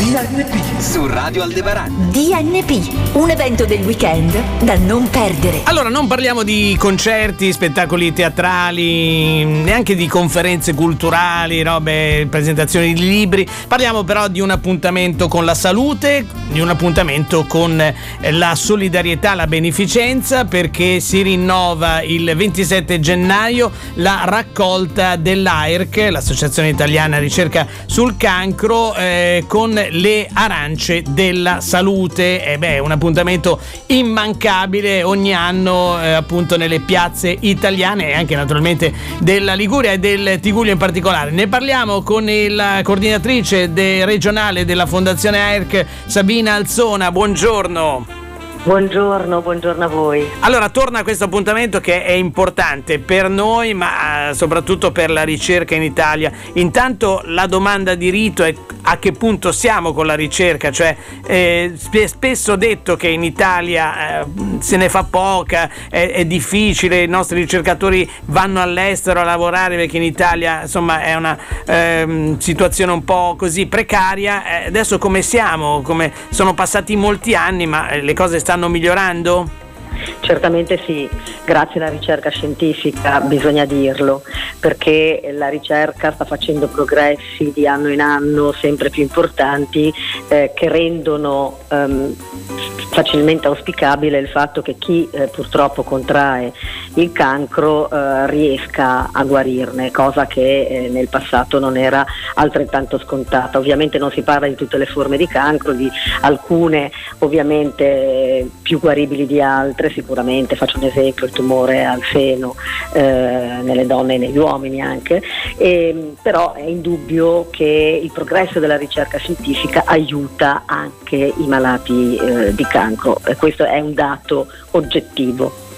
DNP su Radio Aldebaran. DNP, un evento del weekend da non perdere. Allora, non parliamo di concerti, spettacoli teatrali, neanche di conferenze culturali, robe, presentazioni di libri. Parliamo però di un appuntamento con la salute, di un appuntamento con eh, la solidarietà, la beneficenza, perché si rinnova il 27 gennaio la raccolta dell'AIRC, l'Associazione Italiana Ricerca sul Cancro, eh, con le arance della salute. E beh, un appuntamento immancabile ogni anno eh, appunto nelle piazze italiane e anche naturalmente della Liguria e del Tiguglio in particolare. Ne parliamo con la coordinatrice de regionale della Fondazione AIRC, Sabina Alzona. Buongiorno. Buongiorno, buongiorno a voi. Allora, torna questo appuntamento che è importante per noi, ma eh, soprattutto per la ricerca in Italia. Intanto la domanda di rito è a che punto siamo con la ricerca, cioè eh, spesso detto che in Italia eh, se ne fa poca, è, è, difficile, i nostri ricercatori vanno all'estero a lavorare perché in Italia insomma è una eh, situazione un po' così precaria. Eh, adesso come siamo? Come sono passati molti anni, ma eh, le cose stanno migliorando? Certamente sì, grazie alla ricerca scientifica bisogna dirlo, perché la ricerca sta facendo progressi di anno in anno sempre più importanti eh, che rendono ehm, facilmente auspicabile il fatto che chi eh, purtroppo contrae il cancro eh, riesca a guarirne, cosa che eh, nel passato non era altrettanto scontata. Ovviamente non si parla di tutte le forme di cancro, di alcune ovviamente più guaribili di altre, sicuramente faccio un esempio, il tumore al seno eh, nelle donne e negli uomini anche, e, però è indubbio che il progresso della ricerca scientifica aiuta anche i malati eh, di cancro e questo è un dato oggettivo.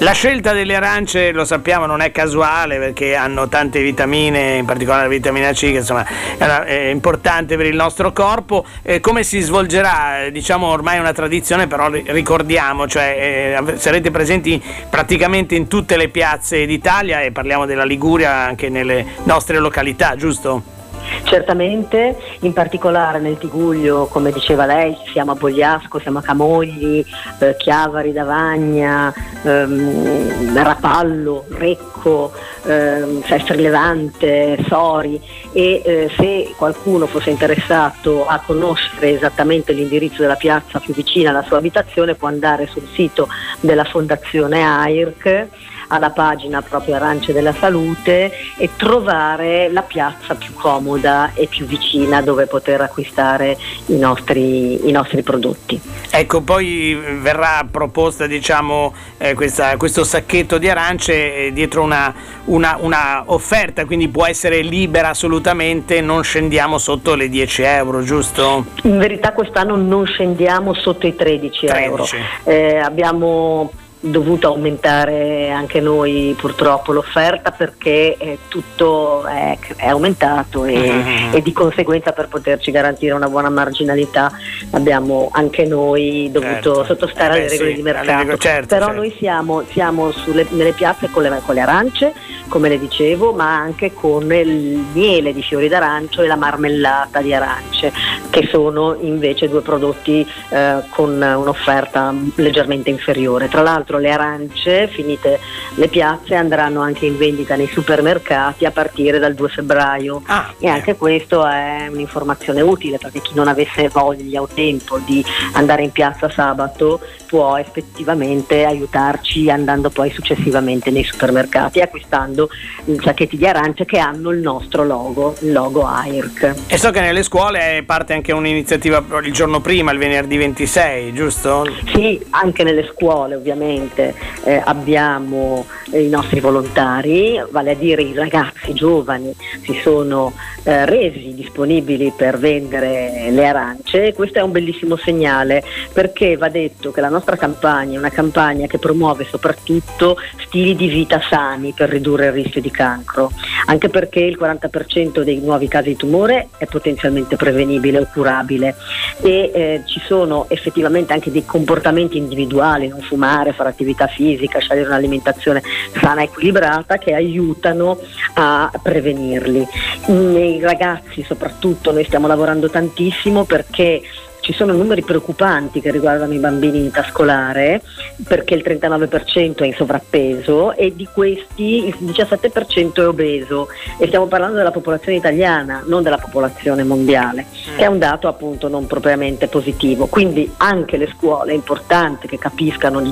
La scelta delle arance, lo sappiamo, non è casuale perché hanno tante vitamine, in particolare la vitamina C, che insomma è importante per il nostro corpo. Eh, come si svolgerà? Diciamo ormai è una tradizione, però ricordiamo, cioè eh, sarete presenti praticamente in tutte le piazze d'Italia e parliamo della Liguria anche nelle nostre località, giusto? Certamente, in particolare nel Tiguglio, come diceva lei, siamo a Bogliasco, siamo a Camogli, eh, Chiavari, Davagna, ehm, Rapallo, Recco, ehm, Sestri Levante, Sori. E eh, se qualcuno fosse interessato a conoscere esattamente l'indirizzo della piazza più vicina alla sua abitazione può andare sul sito della Fondazione AIRC alla pagina proprio Arance della Salute e trovare la piazza più comoda e più vicina dove poter acquistare i nostri, i nostri prodotti. Ecco, poi verrà proposta diciamo, eh, questa, questo sacchetto di arance eh, dietro una, una, una, offerta, quindi può essere libera assolutamente, non scendiamo sotto le 10 euro, giusto? In verità quest'anno non scendiamo sotto i 13, 13. euro. Eh, abbiamo dovuto aumentare anche noi purtroppo l'offerta perché eh, tutto è, è aumentato e, mm-hmm. e, di conseguenza per poterci garantire una buona marginalità abbiamo anche noi dovuto certo. sottostare eh alle regole sì, di mercato. Regole, certo, Però certo. noi siamo, siamo sulle, nelle piazze con le, con le, arance, come le dicevo, ma anche con il miele di fiori d'arancio e la marmellata di arance, che sono invece due prodotti eh, con un'offerta leggermente inferiore. Tra l'altro l'altro le arance, finite le piazze, andranno anche in vendita nei supermercati a partire dal 2 febbraio. Ah, e anche questo è un'informazione utile perché chi non avesse voglia o tempo di andare in piazza sabato può effettivamente aiutarci andando poi successivamente nei supermercati acquistando i sacchetti di arance che hanno il nostro logo, il logo AIRC. E so che nelle scuole parte anche un'iniziativa il giorno prima, il venerdì 26, giusto? Sì, anche nelle scuole ovviamente eh, abbiamo eh, i nostri volontari, vale a dire i ragazzi giovani si sono eh, resi disponibili per vendere le arance. Questo è un bellissimo segnale perché va detto che la nostra campagna è una campagna che promuove soprattutto stili di vita sani per ridurre il rischio di cancro, anche perché il 40% dei nuovi casi di tumore è potenzialmente prevenibile o curabile. E eh, ci sono effettivamente anche dei comportamenti individuali, non fumare, fare attività fisica, scegliere un'alimentazione sana e equilibrata che aiutano a prevenirli. Nei ragazzi soprattutto noi stiamo lavorando tantissimo perché ci sono numeri preoccupanti che riguardano i bambini in età scolare perché il 39% è in sovrappeso e di questi il 17% è obeso e stiamo parlando della popolazione italiana, non della popolazione mondiale, che è un dato appunto non propriamente positivo. Quindi anche le scuole è importante che capiscano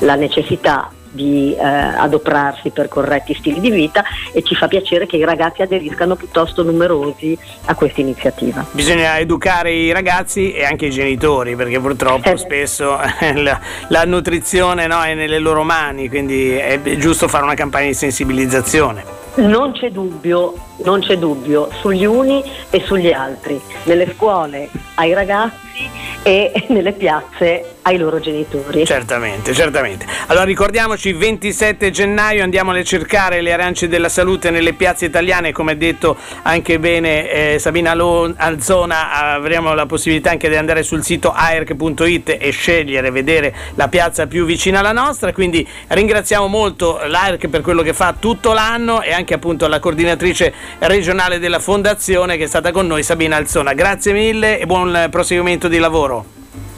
la necessità di eh, adoprarsi per corretti stili di vita e ci fa piacere che i ragazzi aderiscano piuttosto numerosi a questa iniziativa. Bisogna educare i ragazzi e anche i genitori perché purtroppo eh. spesso la, la nutrizione no, è nelle loro mani, quindi è giusto fare una campagna di sensibilizzazione. Non c'è dubbio, non c'è dubbio, sugli uni e sugli altri, nelle scuole ai ragazzi e nelle piazze ai loro genitori. Certamente, certamente. Allora ricordiamoci, 27 gennaio andiamo a cercare le arance della salute nelle piazze italiane, come ha detto anche bene eh, Sabina Alzona, avremo la possibilità anche di andare sul sito aerc.it e scegliere, vedere la piazza più vicina alla nostra, quindi ringraziamo molto l'AERC per quello che fa tutto l'anno e anche appunto la coordinatrice regionale della fondazione che è stata con noi, Sabina Alzona. Grazie mille e buon proseguimento di lavoro.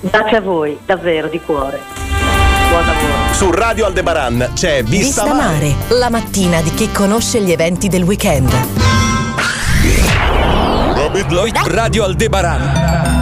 Grazie a voi, davvero, di cuore. Buon lavoro. Su Radio Aldebaran c'è Vista, Vista Mare, la mattina di chi conosce gli eventi del weekend. Radio Aldebaran.